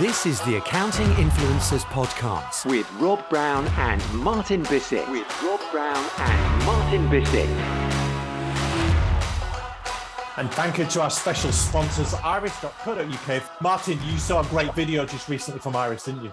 This is the Accounting Influencers Podcast with Rob Brown and Martin Bissett. With Rob Brown and Martin Bissett. And thank you to our special sponsors, iris.co.uk. Martin, you saw a great video just recently from Iris, didn't you?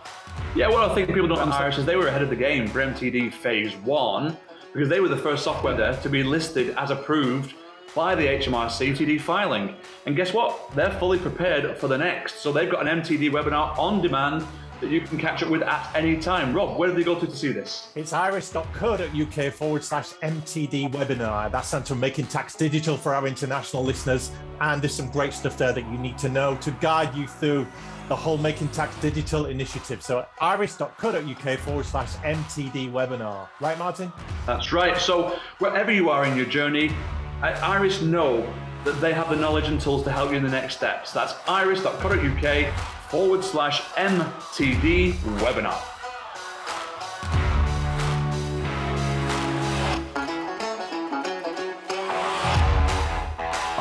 Yeah, well, I think people don't understand Iris is they were ahead of the game for MTD Phase 1 because they were the first software there to be listed as approved by the HMRC TD filing. And guess what? They're fully prepared for the next. So they've got an MTD webinar on demand that you can catch up with at any time. Rob, where do they go to to see this? It's iris.co.uk forward slash MTD webinar. That's to making tax digital for our international listeners. And there's some great stuff there that you need to know to guide you through the whole Making Tax Digital initiative. So iris.co.uk forward slash MTD webinar. Right, Martin? That's right. So wherever you are in your journey, Iris know that they have the knowledge and tools to help you in the next steps. That's iris.co.uk forward slash MTD webinar.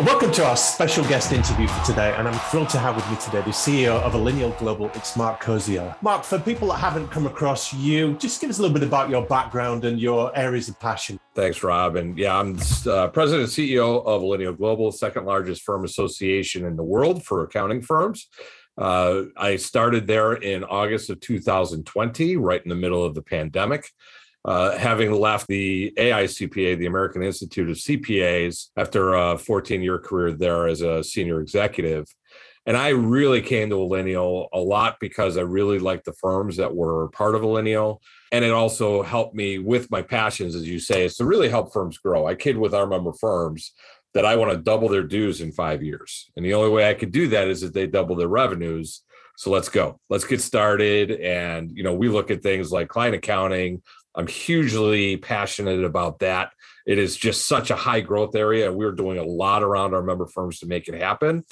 Welcome to our special guest interview for today, and I'm thrilled to have with me today the CEO of Allinial Global, it's Mark Koziel. Mark, for people that haven't come across you, just give us a little bit about your background and your areas of passion. Thanks, Rob. And yeah, I'm uh, president and CEO of Allinial Global, second largest firm association in the world for accounting firms. Uh, I started there in August of 2020, right in the middle of the pandemic. Uh, having left the AICPA, the American Institute of CPAs, after a 14 year career there as a senior executive. And I really came to Allinial a lot because I really liked the firms that were part of Allinial. And it also helped me with my passions, as you say, is to really help firms grow. I kid with our member firms that I want to double their dues in five years. And the only way I could do that is if they double their revenues. So let's go. Let's get started. And, you know, we look at things like client accounting, I'm hugely passionate about that. It is just such a high growth area, and we're doing a lot around our member firms to make it happen.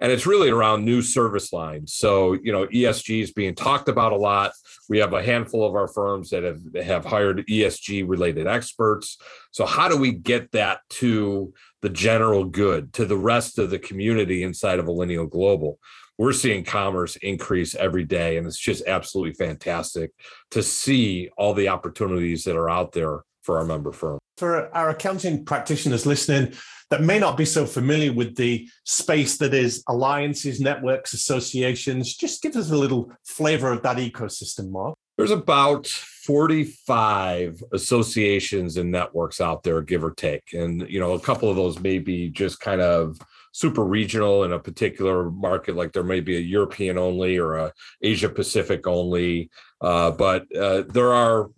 And it's really around new service lines. So, you know, ESG is being talked about a lot. We have a handful of our firms that have, have hired ESG related experts. So, how do we get that to the general good, to the rest of the community inside of Allinial Global? we're seeing commerce increase every day and it's just absolutely fantastic to see all the opportunities that are out there for our member firm. For our accounting practitioners listening that may not be so familiar with the space that is alliances networks associations just give us a little flavor of that ecosystem mark. There's about 45 associations and networks out there give or take. And you know a couple of those may be just kind of super regional in a particular market, like there may be a European only or a Asia Pacific only. Uh, but uh, there are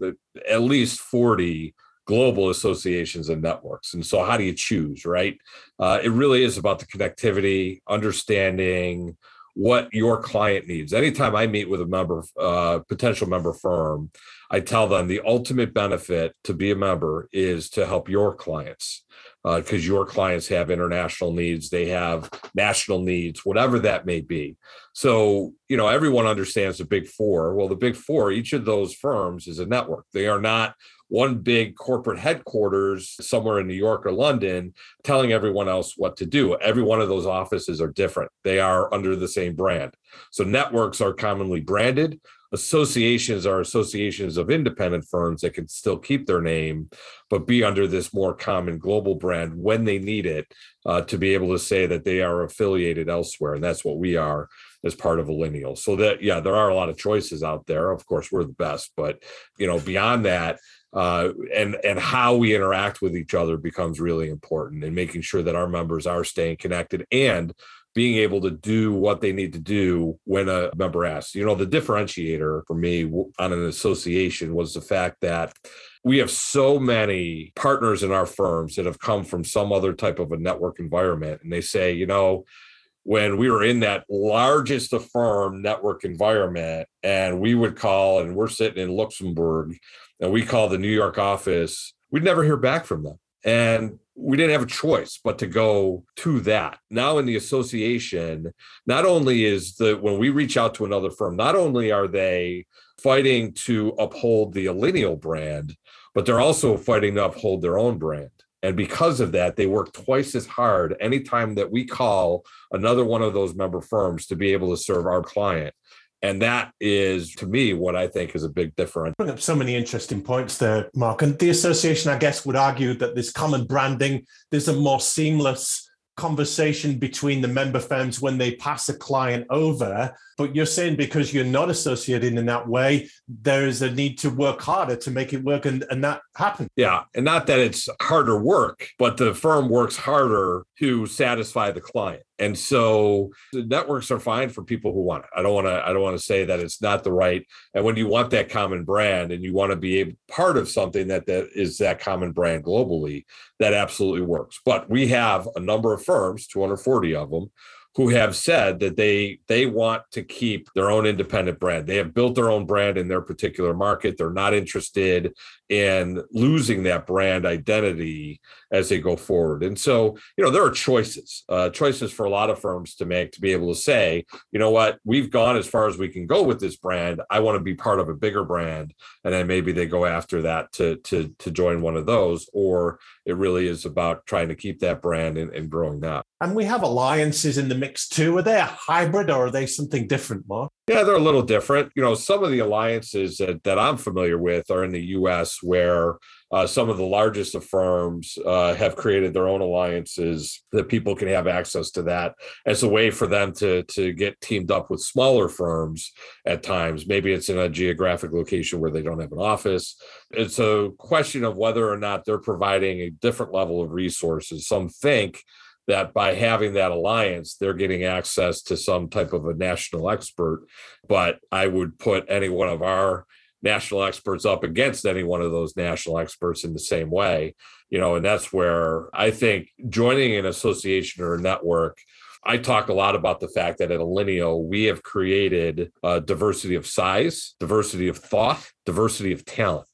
at least 40 global associations and networks. And so, how do you choose, right? Uh, it really is about the connectivity, understanding what your client needs. Anytime I meet with a member, uh, potential member firm, I tell them the ultimate benefit to be a member is to help your clients because uh, your clients have international needs, they have national needs, whatever that may be. So, you know, everyone understands the big four. Well, the big four, each of those firms is a network. They are not one big corporate headquarters somewhere in New York or London telling everyone else what to do. Every one of those offices are different. They are under the same brand. So networks are commonly branded associations are associations of independent firms that can still keep their name, but be under this more common global brand when they need it uh, to be able to say that they are affiliated elsewhere. And that's what we are as part of Allinial. So that, yeah, there are a lot of choices out there. Of course, we're the best, but you know, beyond that, uh, and and how we interact with each other becomes really important and making sure that our members are staying connected and being able to do what they need to do when a member asks. You know, the differentiator for me on an association was the fact that we have so many partners in our firms that have come from some other type of a network environment. And they say, you know, when we were in that largest firm network environment and we would call and we're sitting in Luxembourg and we call the New York office, we'd never hear back from them. And we didn't have a choice but to go to that. Now in the association, not only is the when we reach out to another firm, not only are they fighting to uphold the Allinial brand, but they're also fighting to uphold their own brand. And because of that, they work twice as hard anytime that we call another one of those member firms to be able to serve our client And that is, to me, what I think is a big difference. Bring up so many interesting points there, Mark. And the association, I guess, would argue that this common branding, there's a more seamless conversation between the member firms when they pass a client over. But you're saying because you're not associated in that way, there is a need to work harder to make it work, and, and that happens. Yeah. And not that it's harder work, but the firm works harder to satisfy the client. And so the networks are fine for people who want it. I don't want to I don't want to say that it's not the right. And when you want that common brand and you want to be a part of something that that is that common brand globally, that absolutely works. But we have a number of firms, 240 of them, who have said that they they want to keep their own independent brand. They have built their own brand in their particular market. They're not interested in losing that brand identity as they go forward. And so, you know, there are choices, uh, choices for a lot of firms to make to be able to say, you know what, we've gone as far as we can go with this brand. I want to be part of a bigger brand, and then maybe they go after that to to to join one of those, or it really is about trying to keep that brand and, and growing that. And we have alliances in the mix too. Are they a hybrid or are they something different, Mark? Yeah, they're a little different. You know, some of the alliances that, that I'm familiar with are in the US where uh, some of the largest of firms uh, have created their own alliances that people can have access to that as a way for them to to get teamed up with smaller firms at times. Maybe it's in a geographic location where they don't have an office. It's a question of whether or not they're providing a different level of resources. Some think that by having that alliance, they're getting access to some type of a national expert. But I would put any one of our national experts up against any one of those national experts in the same way, you know, and that's where I think joining an association or a network. I talk a lot about the fact that at Allinial, we have created diversity of size, diversity of thought, diversity of talent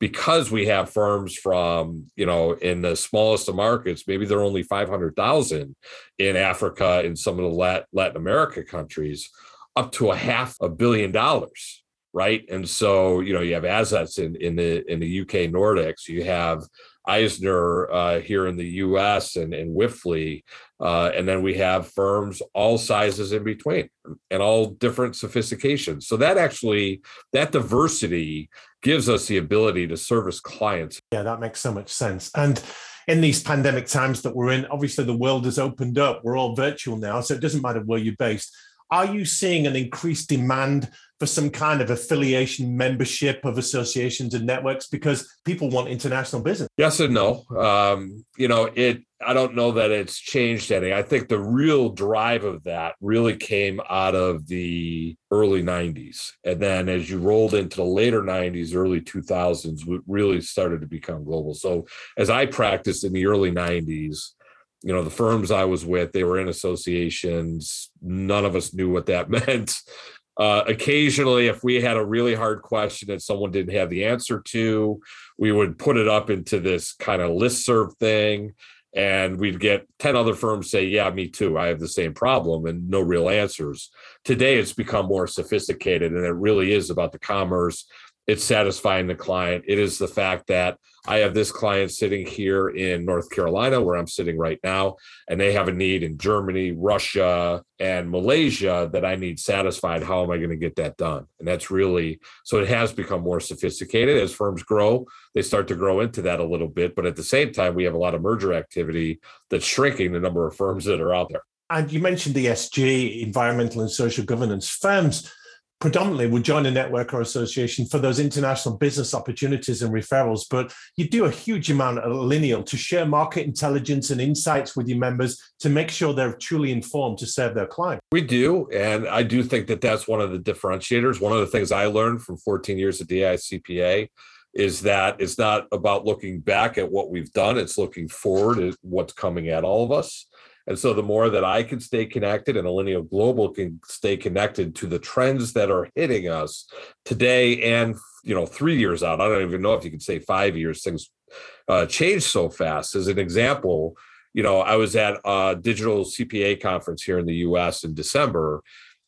because we have firms from you know in the smallest of markets maybe they're only 500000 in africa in some of the latin america countries up to a half a billion dollars right? And so you know you have Azets in in the in the uk nordics you have eisner uh, here in the us and, and Wipfli uh, and then we have firms all sizes in between and all different sophistications so that actually that diversity gives us the ability to service clients. Yeah, that makes so much sense. And in these pandemic times that we're in, obviously the world has opened up. We're all virtual now, so it doesn't matter where you're based. Are you seeing an increased demand for some kind of affiliation membership of associations and networks because people want international business? Yes and no. Um, you know, it. I don't know that it's changed any. I think the real drive of that really came out of the early 90s. And then as you rolled into the later 90s, early 2000s, it really started to become global. So as I practiced in the early 90s, you know the firms i was with they were in associations none of us knew what that meant uh, occasionally if we had a really hard question that someone didn't have the answer to we would put it up into this kind of list serve thing and we'd get 10 other firms say yeah me too i have the same problem and no real answers. Today it's become more sophisticated and it really is about the commerce it's satisfying the client. It is the fact that I have this client sitting here in North Carolina, where I'm sitting right now, and they have a need in Germany, Russia, and Malaysia that I need satisfied. How am I going to get that done? And that's really so it has become more sophisticated as firms grow. They start to grow into that a little bit. But at the same time, we have a lot of merger activity that's shrinking the number of firms that are out there. And you mentioned ESG, environmental and social governance firms predominantly would join a network or association for those international business opportunities and referrals. But you do a huge amount of Allinial to share market intelligence and insights with your members to make sure they're truly informed to serve their client. We do. And I do think that that's one of the differentiators. One of the things I learned from 14 years at AICPA is that it's not about looking back at what we've done, it's looking forward at what's coming at all of us. And so the more that I can stay connected and Allinial Global can stay connected to the trends that are hitting us today and you know three years out, I don't even know if you can say five years, things uh, change so fast. As an example, you know, I was at a digital CPA conference here in the US in December,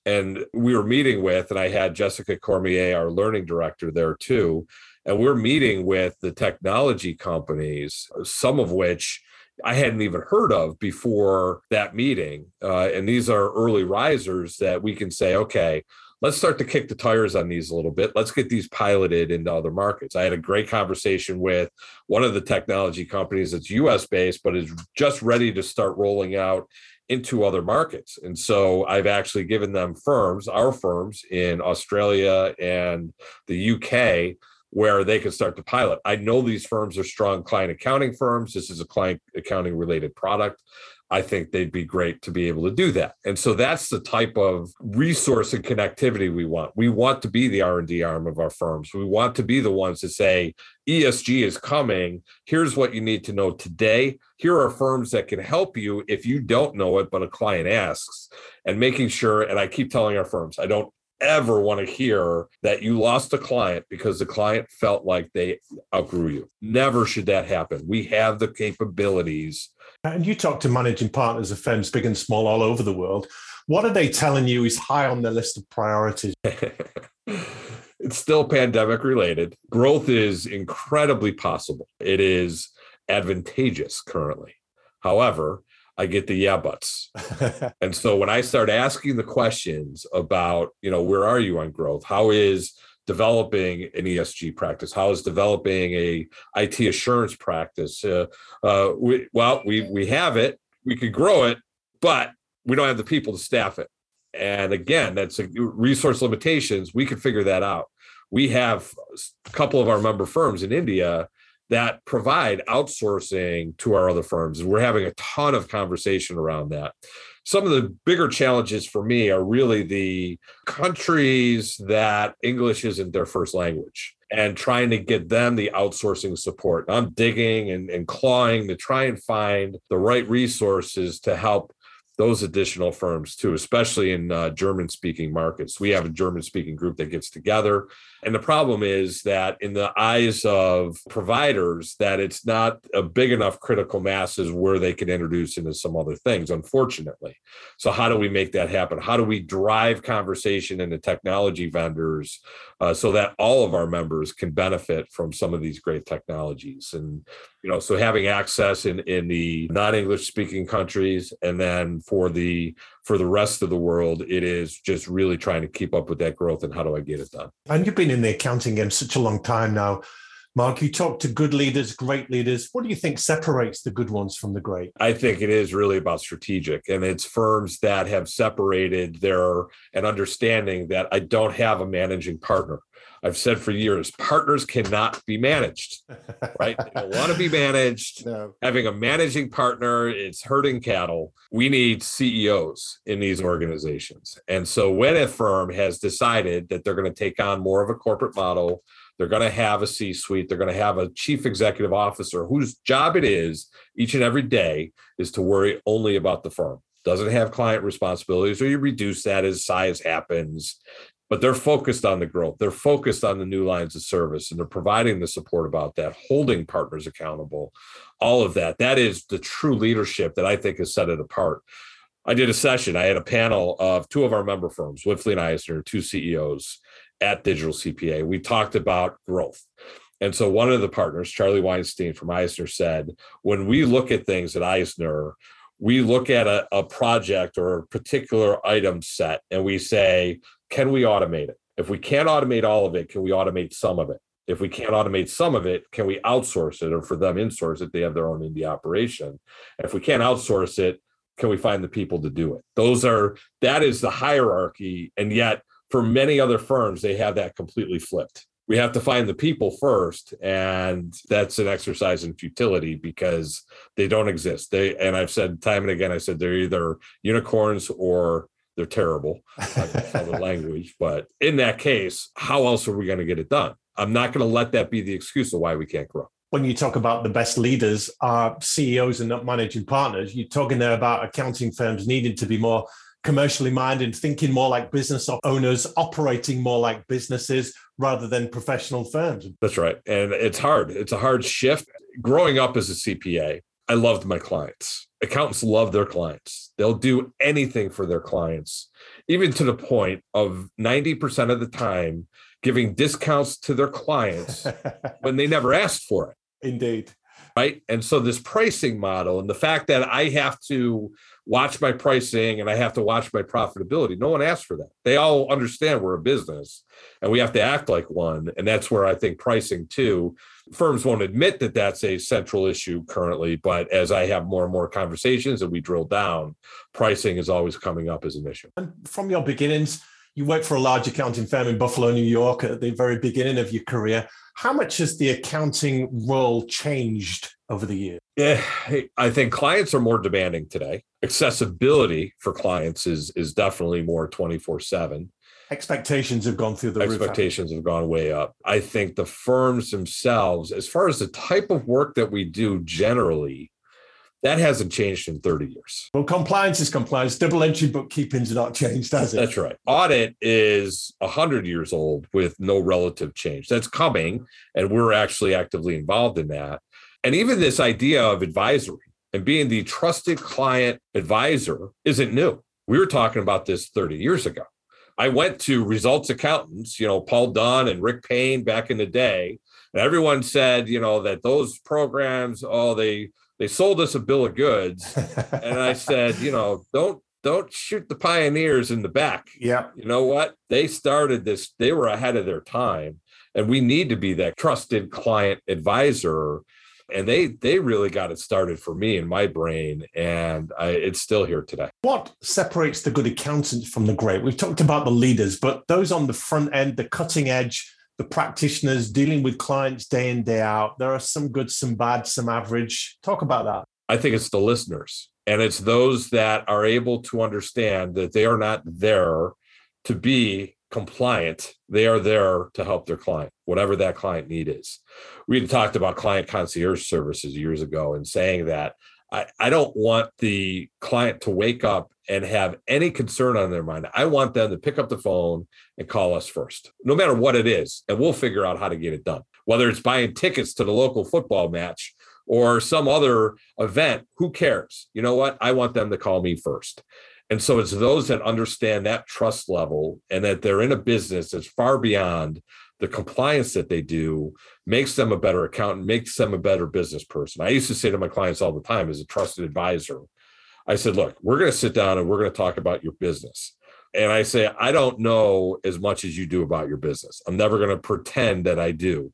and we were meeting with, and I had Jessica Cormier, our learning director, there too. And we're meeting with the technology companies, some of which I hadn't even heard of before that meeting. Uh, and these are early risers that we can say, okay, let's start to kick the tires on these a little bit. Let's get these piloted into other markets. I had a great conversation with one of the technology companies that's US based, but is just ready to start rolling out into other markets. And so I've actually given them firms, our firms in Australia and the UK, where they can start to pilot. I know these firms are strong client accounting firms. This is a client accounting related product. I think they'd be great to be able to do that. And so that's the type of resource and connectivity we want. We want to be the R&D arm of our firms. We want to be the ones to say ESG is coming. Here's what you need to know today. Here are firms that can help you if you don't know it but a client asks. And making sure and I keep telling our firms, I don't ever want to hear that you lost a client because the client felt like they outgrew you. Never should that happen. We have the capabilities. And you talk to managing partners of firms big and small all over the world. What are they telling you is high on their list of priorities? it's still pandemic related. Growth is incredibly possible. It is advantageous currently. However, I get the yeah buts. and so when I start asking the questions about, you know, where are you on growth? How is developing an ESG practice? How is developing a IT assurance practice? Uh, uh, we, well, we we have it. We could grow it, but we don't have the people to staff it. And again, that's a resource limitations. We could figure that out. We have a couple of our member firms in India that provide outsourcing to our other firms. And We're having a ton of conversation around that. Some of the bigger challenges for me are really the countries that English isn't their first language and trying to get them the outsourcing support. I'm digging and, and clawing to try and find the right resources to help those additional firms too, especially in uh, German speaking markets. We have a German speaking group that gets together. And the problem is that in the eyes of providers, that it's not a big enough critical masses where they can introduce into some other things, unfortunately. So how do we make that happen? How do we drive conversation into technology vendors uh, so that all of our members can benefit from some of these great technologies? And you know, so having access in in the non-English speaking countries and then for the for the rest of the world, it is just really trying to keep up with that growth and how do I get it done? And you've been in the accounting game such a long time now. Mark, you talk to good leaders, great leaders. What do you think separates the good ones from the great? I think it is really about strategic, and it's firms that have separated their and understanding that I don't have a managing partner. I've said for years, partners cannot be managed, right? They don't want to be managed. No. Having a managing partner, it's herding cattle. We need CEOs in these organizations. And so when a firm has decided that they're going to take on more of a corporate model, they're going to have a C suite, they're going to have a chief executive officer whose job it is each and every day is to worry only about the firm doesn't have client responsibilities, or you reduce that as size happens but they're focused on the growth. They're focused on the new lines of service and they're providing the support about that, holding partners accountable, all of that. That is the true leadership that I think has set it apart. I did a session. I had a panel of two of our member firms, Wipfli and Eisner, two CEOs at Digital CPA. We talked about growth. And so one of the partners, Charlie Weinstein from Eisner, said, when we look at things at Eisner, we look at a, a project or a particular item set and we say, can we automate it? If we can't automate all of it, can we automate some of it? If we can't automate some of it, can we outsource it or for them insource it? They have their own indie operation. If we can't outsource it, can we find the people to do it? Those are that is the hierarchy. And yet for many other firms, they have that completely flipped. We have to find the people first. And that's an exercise in futility because they don't exist. They and I've said time and again, I said they're either unicorns or they're terrible the language but in that case how else are we going to get it done? I'm not going to let that be the excuse of why we can't grow. When you talk about the best leaders are ceos and not managing partners you're talking there about accounting firms needing to be more commercially minded thinking more like business owners operating more like businesses rather than professional firms. That's right and it's hard it's a hard shift. Growing up as a cpa i loved my clients accountants love their clients. They'll do anything for their clients, even to the point of 90% of the time giving discounts to their clients when they never asked for it. Indeed. Right? And so this pricing model and the fact that I have to watch my pricing and I have to watch my profitability, no one asks for that. They all understand we're a business and we have to act like one. And that's where I think pricing too, firms won't admit that that's a central issue currently. But as I have more and more conversations and we drill down, pricing is always coming up as an issue. And from your beginnings, you worked for a large accounting firm in Buffalo, New York at the very beginning of your career. How much has the accounting role changed over the years? Yeah, I think clients are more demanding today. Accessibility for clients is is definitely more 24/7. Expectations have gone through the Expectations roof. have gone way up. I think the firms themselves, as far as the type of work that we do generally, that hasn't changed in 30 years. Well, compliance is compliance. Double entry bookkeeping's not changed, has it? That's right. Audit is 100 years old with no relative change. That's coming, and we're actually actively involved in that. And even this idea of advisory and being the trusted client advisor isn't new. We were talking about this 30 years ago. I went to results accountants, you know, Paul Dunn and Rick Payne back in the day. And everyone said, you know, that those programs, oh, they they sold us a bill of goods. and I said, you know, don't don't shoot the pioneers in the back. Yeah. You know what? They started this, they were ahead of their time. And we need to be that trusted client advisor and they they really got it started for me in my brain and I, it's still here today what separates the good accountant from the great we've talked about the leaders but those on the front end the cutting edge the practitioners dealing with clients day in day out. There are some good some bad some average. Talk about that. I think it's the listeners and it's those that are able to understand that they are not there to be compliant, they are there to help their client, whatever that client need is. We had talked about client concierge services years ago and saying that I, I don't want the client to wake up and have any concern on their mind. I want them to pick up the phone and call us first, no matter what it is, and we'll figure out how to get it done. Whether it's buying tickets to the local football match or some other event, who cares? You know what? I want them to call me first. And so it's those that understand that trust level and that they're in a business that's far beyond the compliance that they do makes them a better accountant, makes them a better business person. I used to say to my clients all the time as a trusted advisor, I said, look, we're going to sit down and we're going to talk about your business. And I say, I don't know as much as you do about your business. I'm never going to pretend that I do.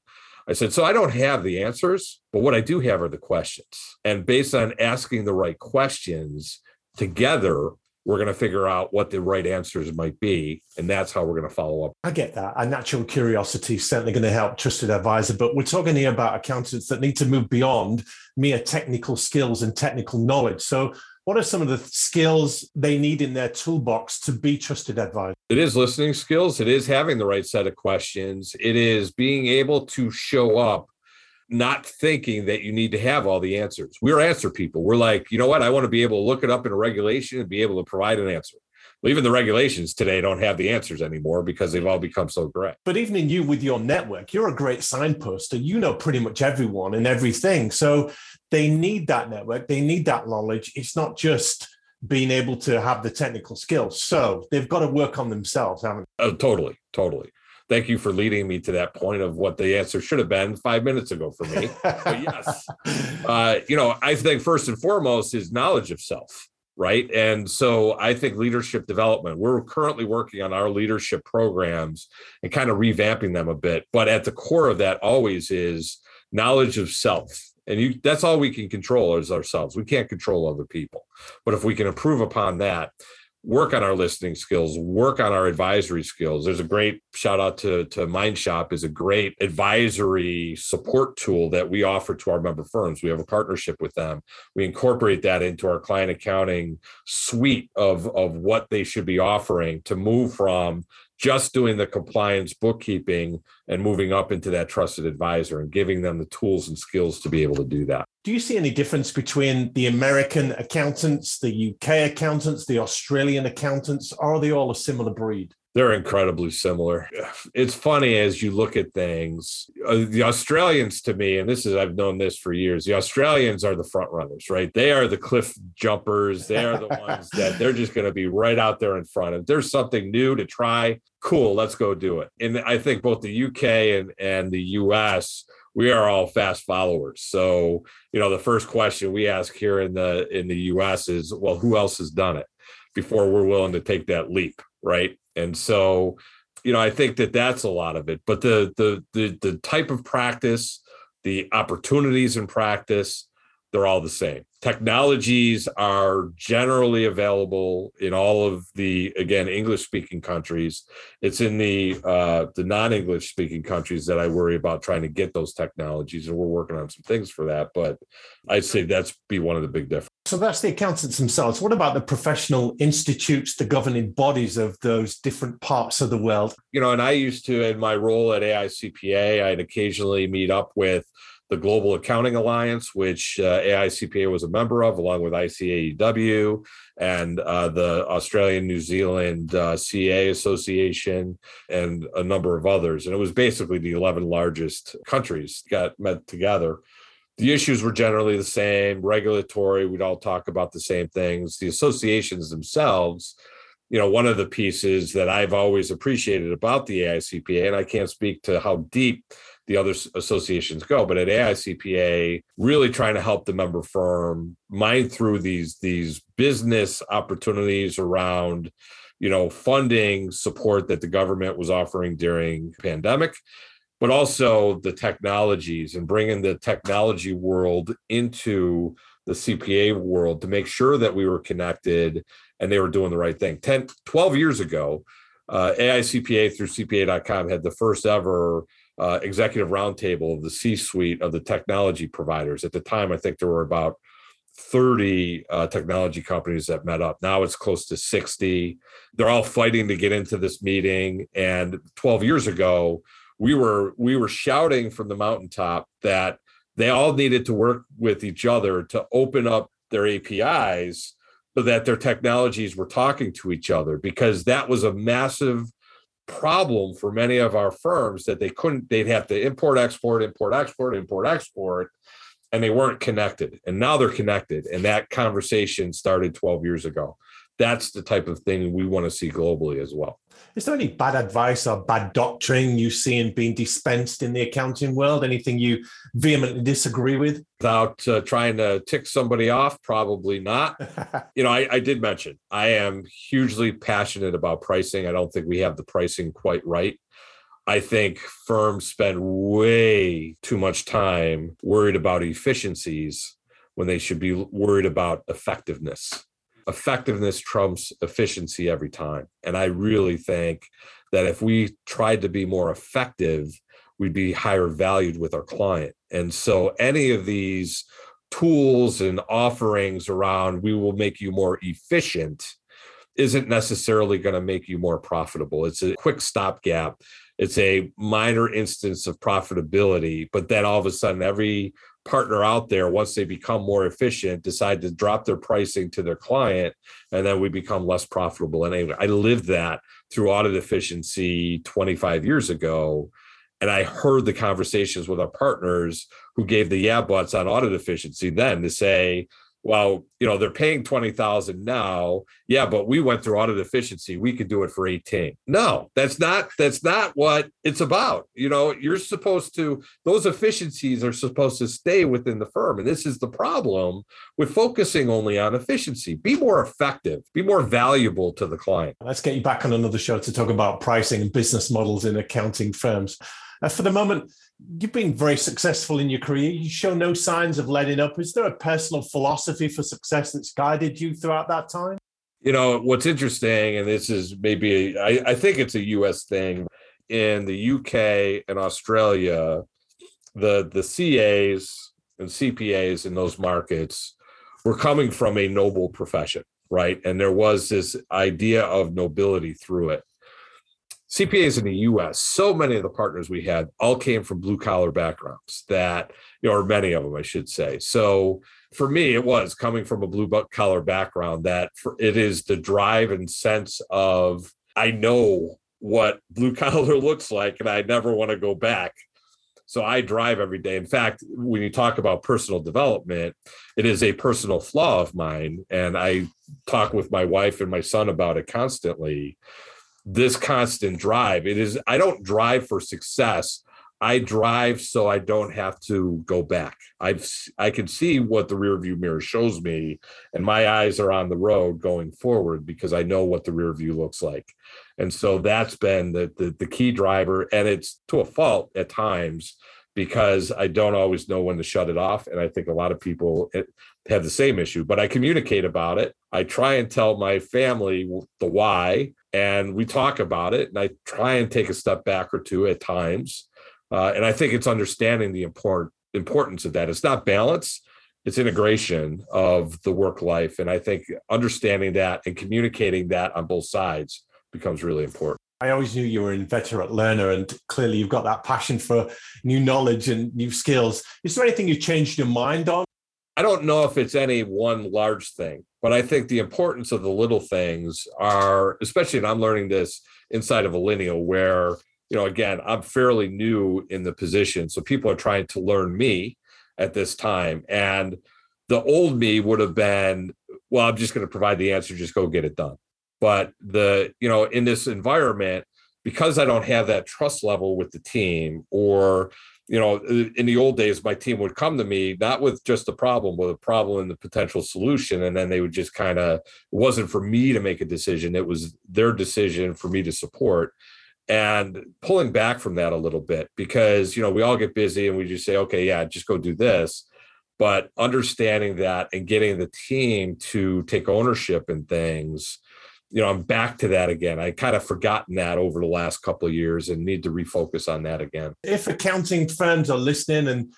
I said, so I don't have the answers, but what I do have are the questions. And based on asking the right questions together, we're going to figure out what the right answers might be and that's how we're going to follow up. I get that. A natural curiosity is certainly going to help trusted advisor but we're talking here about accountants that need to move beyond mere technical skills and technical knowledge. So what are some of the skills they need in their toolbox to be trusted advisor? It is listening skills. It is having the right set of questions. It is being able to show up not thinking that you need to have all the answers. We're answer people. We're like, you know what? I want to be able to look it up in a regulation and be able to provide an answer. Well, even the regulations today don't have the answers anymore because they've all become so great. But even in you with your network, you're a great signposter. You know pretty much everyone and everything. So they need that network. They need that knowledge. It's not just being able to have the technical skills. So they've got to work on themselves, haven't they? Oh, totally, totally thank you for leading me to that point of what the answer should have been five minutes ago for me. but yes, uh, you know, I think first and foremost is knowledge of self, right? And so I think leadership development, we're currently working on our leadership programs and kind of revamping them a bit. But at the core of that always is knowledge of self. And you, that's all we can control is ourselves. We can't control other people. But if we can improve upon that, work on our listening skills, work on our advisory skills. There's a great shout out to, to MindShop is a great advisory support tool that we offer to our member firms. We have a partnership with them. We incorporate that into our client accounting suite of, of what they should be offering to move from just doing the compliance bookkeeping and moving up into that trusted advisor and giving them the tools and skills to be able to do that. Do you see any difference between the American accountants, the UK accountants, the Australian accountants? Are they all a similar breed? They're incredibly similar. It's funny as you look at things. Uh, the Australians, to me, and this is I've known this for years. The Australians are the front runners, right? They are the cliff jumpers. They are the ones that they're just going to be right out there in front. If there's something new to try, cool, let's go do it. And I think both the UK and and the US we are all fast followers. So, you know, the first question we ask here in the in the US is, well, who else has done it before we're willing to take that leap, right? And so, you know, I think that that's a lot of it. But the the the the type of practice, the opportunities in practice, they're all the same. Technologies are generally available in all of the again English speaking countries. It's in the uh, the non English speaking countries that I worry about trying to get those technologies, and we're working on some things for that. But I'd say that's be one of the big differences. So that's the accountants themselves. What about the professional institutes, the governing bodies of those different parts of the world? You know, and I used to, in my role at AICPA, I'd occasionally meet up with the Global Accounting Alliance, which uh, AICPA was a member of, along with ICAEW and uh, the Australian New Zealand uh, CA Association and a number of others. And it was basically the 11 largest countries got met together. The issues were generally the same regulatory, we'd all talk about the same things. The associations themselves, you know, one of the pieces that I've always appreciated about the AICPA, and I can't speak to how deep the other associations go. But at AICPA, really trying to help the member firm mine through these these business opportunities around you know funding support that the government was offering during pandemic but also the technologies and bringing the technology world into the CPA world to make sure that we were connected and they were doing the right thing. 10, 12 years ago, uh, AICPA through CPA.com had the first ever uh, executive roundtable of the C suite of the technology providers. At the time, I think there were about 30 uh, technology companies that met up. Now it's close to 60. They're all fighting to get into this meeting. And 12 years ago, we were we were shouting from the mountaintop that they all needed to work with each other to open up their APIs so that their technologies were talking to each other because that was a massive problem for many of our firms that they couldn't they'd have to import export import export import export and they weren't connected. And now they're connected. And that conversation started 12 years ago that's the type of thing we want to see globally as well is there any bad advice or bad doctrine you see in being dispensed in the accounting world? Anything you vehemently disagree with? Without uh, trying to tick somebody off, probably not. you know, I, I did mention I am hugely passionate about pricing. I don't think we have the pricing quite right. I think firms spend way too much time worried about efficiencies when they should be worried about effectiveness effectiveness trumps efficiency every time. And I really think that if we tried to be more effective, we'd be higher valued with our client. And so any of these tools and offerings around we will make you more efficient isn't necessarily going to make you more profitable. It's a quick stopgap. It's a minor instance of profitability, but then all of a sudden every partner out there once they become more efficient decide to drop their pricing to their client and then we become less profitable. And anyway, i lived that through audit efficiency 25 years ago and i heard the conversations with our partners who gave the yeah buts on audit efficiency then to say well, you know, they're paying 20,000 now. Yeah, but we went through audit efficiency. We could do it for 18. No, that's not that's not what it's about. You know, you're supposed to those efficiencies are supposed to stay within the firm. And this is the problem with focusing only on efficiency. Be more effective, be more valuable to the client. Let's get you back on another show to talk about pricing and business models in accounting firms. Uh, for the moment, you've been very successful in your career. You show no signs of letting up. Is there a personal philosophy for success that's guided you throughout that time? You know, what's interesting, and this is maybe, a, I, I think it's a US thing. In the UK and Australia, the, the CAs and CPAs in those markets were coming from a noble profession, right? And there was this idea of nobility through it. CPAs in the US, so many of the partners we had all came from blue collar backgrounds that, you know, or many of them, I should say. So for me, it was coming from a blue collar background that for, it is the drive and sense of, I know what blue collar looks like and I never want to go back. So I drive every day. In fact, when you talk about personal development, it is a personal flaw of mine. And I talk with my wife and my son about it constantly this constant drive. It is, I don't drive for success. I drive so I don't have to go back. I've I can see what the rear view mirror shows me, and my eyes are on the road going forward because I know what the rear view looks like. And so that's been the the, the key driver, and it's to a fault at times because I don't always know when to shut it off. And I think a lot of people eh, have the same issue, but I communicate about it. I try and tell my family the why, and we talk about it. And I try and take a step back or two at times uh, and I think it's understanding the important importance of that. It's not balance, it's integration of the work life. And I think understanding that and communicating that on both sides becomes really important. I always knew you were an inveterate learner, and clearly you've got that passion for new knowledge and new skills. Is there anything you've changed your mind on? I don't know if it's any one large thing, but I think the importance of the little things are, especially, and I'm learning this inside of Allinial, where you know, again, I'm fairly new in the position. So people are trying to learn me at this time. And the old me would have been, well, I'm just going to provide the answer, just go get it done. But the, you know, in this environment, because I don't have that trust level with the team, or, you know, in the old days, my team would come to me not with just a problem, with a problem and the potential solution. And then they would just kind of, it wasn't for me to make a decision, it was their decision for me to support. And pulling back from that a little bit because you know we all get busy and we just say okay yeah just go do this. But understanding that and getting the team to take ownership in things you know i'm back to that again i kind of forgotten that over the last couple of years and need to refocus on that again if accounting firms are listening and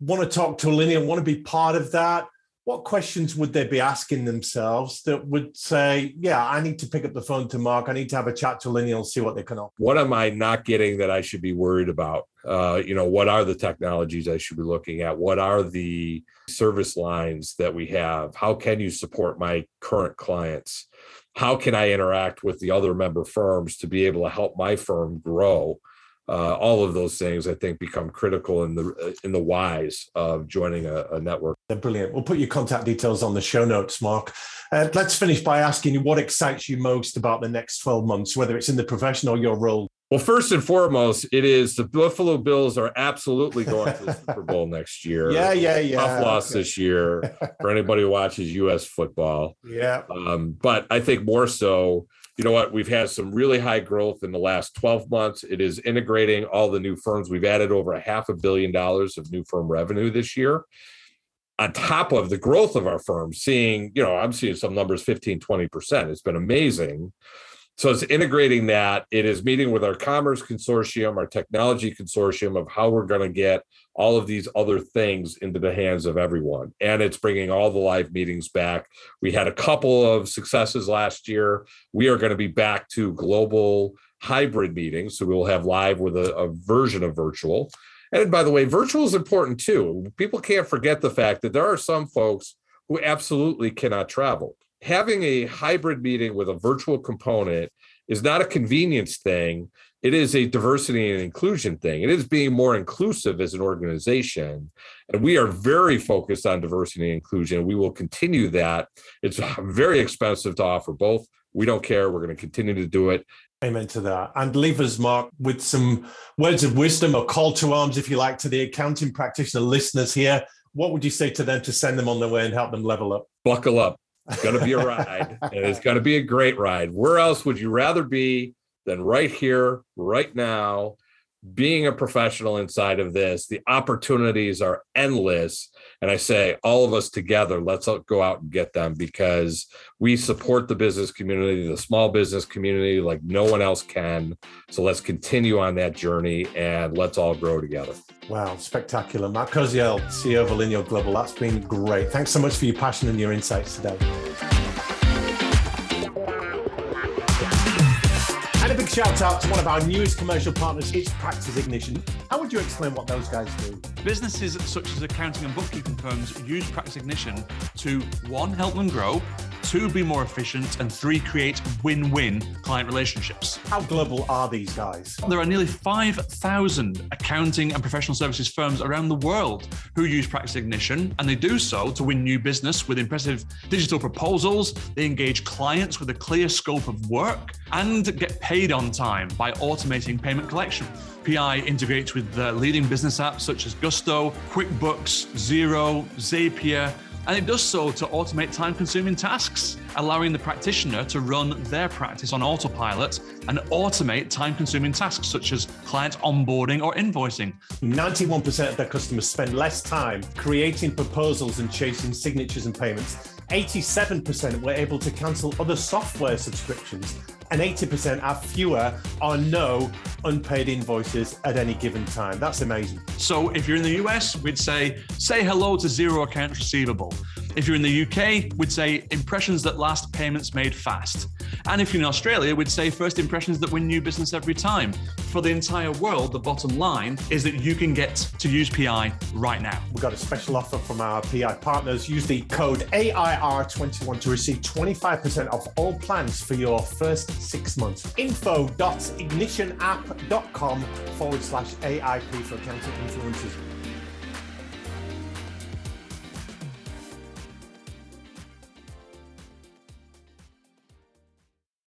want to talk to Allinial and want to be part of that what questions would they be asking themselves that would say, yeah, I need to pick up the phone to Mark. I need to have a chat to Allinial and see what they can offer. What am I not getting that I should be worried about? Uh, you know, what are the technologies I should be looking at? What are the service lines that we have? How can you support my current clients? How can I interact with the other member firms to be able to help my firm grow? uh, all of those things I think become critical in the in the whys of joining a, a network. Brilliant. We'll put your contact details on the show notes, Mark. Uh, let's finish by asking you what excites you most about the next 12 months, whether it's in the profession or your role. Well, first and foremost, it is the Buffalo Bills are absolutely going to the Super Bowl next year. Yeah, yeah, yeah. Tough loss okay. this year for anybody who watches U.S. football. Yeah. Um, but I think more so, you know what? We've had some really high growth in the last 12 months. It is integrating all the new firms. We've added over a half a billion dollars of new firm revenue this year. On top of the growth of our firm, seeing, you know, I'm seeing some numbers 15, 20%. It's been amazing. So it's integrating that. It is meeting with our commerce consortium, our technology consortium of how we're going to get all of these other things into the hands of everyone. And it's bringing all the live meetings back. We had a couple of successes last year. We are going to be back to global hybrid meetings. So we'll have live with a, a version of virtual. And by the way, virtual is important too. People can't forget the fact that there are some folks who absolutely cannot travel having a hybrid meeting with a virtual component is not a convenience thing. It is a diversity and inclusion thing. It is being more inclusive as an organization. And we are very focused on diversity and inclusion. We will continue that. It's uh, very expensive to offer both. We don't care. We're going to continue to do it. Amen to that. And leave us, Mark, with some words of wisdom or call to arms, if you like, to the accounting practitioner listeners here. What would you say to them to send them on their way and help them level up? Buckle up. It's going to be a ride, and it's going to be a great ride. Where else would you rather be than right here, right now? Being a professional inside of this, the opportunities are endless. And I say, all of us together, let's go out and get them because we support the business community, the small business community, like no one else can. So let's continue on that journey and let's all grow together. Wow, spectacular. Mark Koziel, CEO of Allinial Global. That's been great. Thanks so much for your passion and your insights today. Shout out to one of our newest commercial partners, it's Practice Ignition. How would you explain what those guys do? Businesses such as accounting and bookkeeping firms use Practice Ignition to one, help them grow, two, be more efficient, and three, create win win client relationships. How global are these guys? There are nearly 5,000 accounting and professional services firms around the world who use Practice Ignition, and they do so to win new business with impressive digital proposals. They engage clients with a clear scope of work and get paid on time by automating payment collection. PI integrates with uh, leading business apps such as Gusto, QuickBooks, Xero, Zapier, and it does so to automate time consuming tasks, allowing the practitioner to run their practice on autopilot and automate time consuming tasks such as client onboarding or invoicing. 91% of their customers spend less time creating proposals and chasing signatures and payments. 87% were able to cancel other software subscriptions, and 80% have fewer or no unpaid invoices at any given time. That's amazing. So if you're in the US, we'd say, say hello to zero accounts receivable. If you're in the UK, we'd say impressions that last payments made fast. And if you're in Australia, we'd say first impressions that win new business every time. For the entire world, the bottom line is that you can get to use PI right now. We've got a special offer from our PI partners. Use the code AIR21 to receive 25% off all plans for your first six months. Info.ignitionapp.com forward slash AIP for accounting influencers.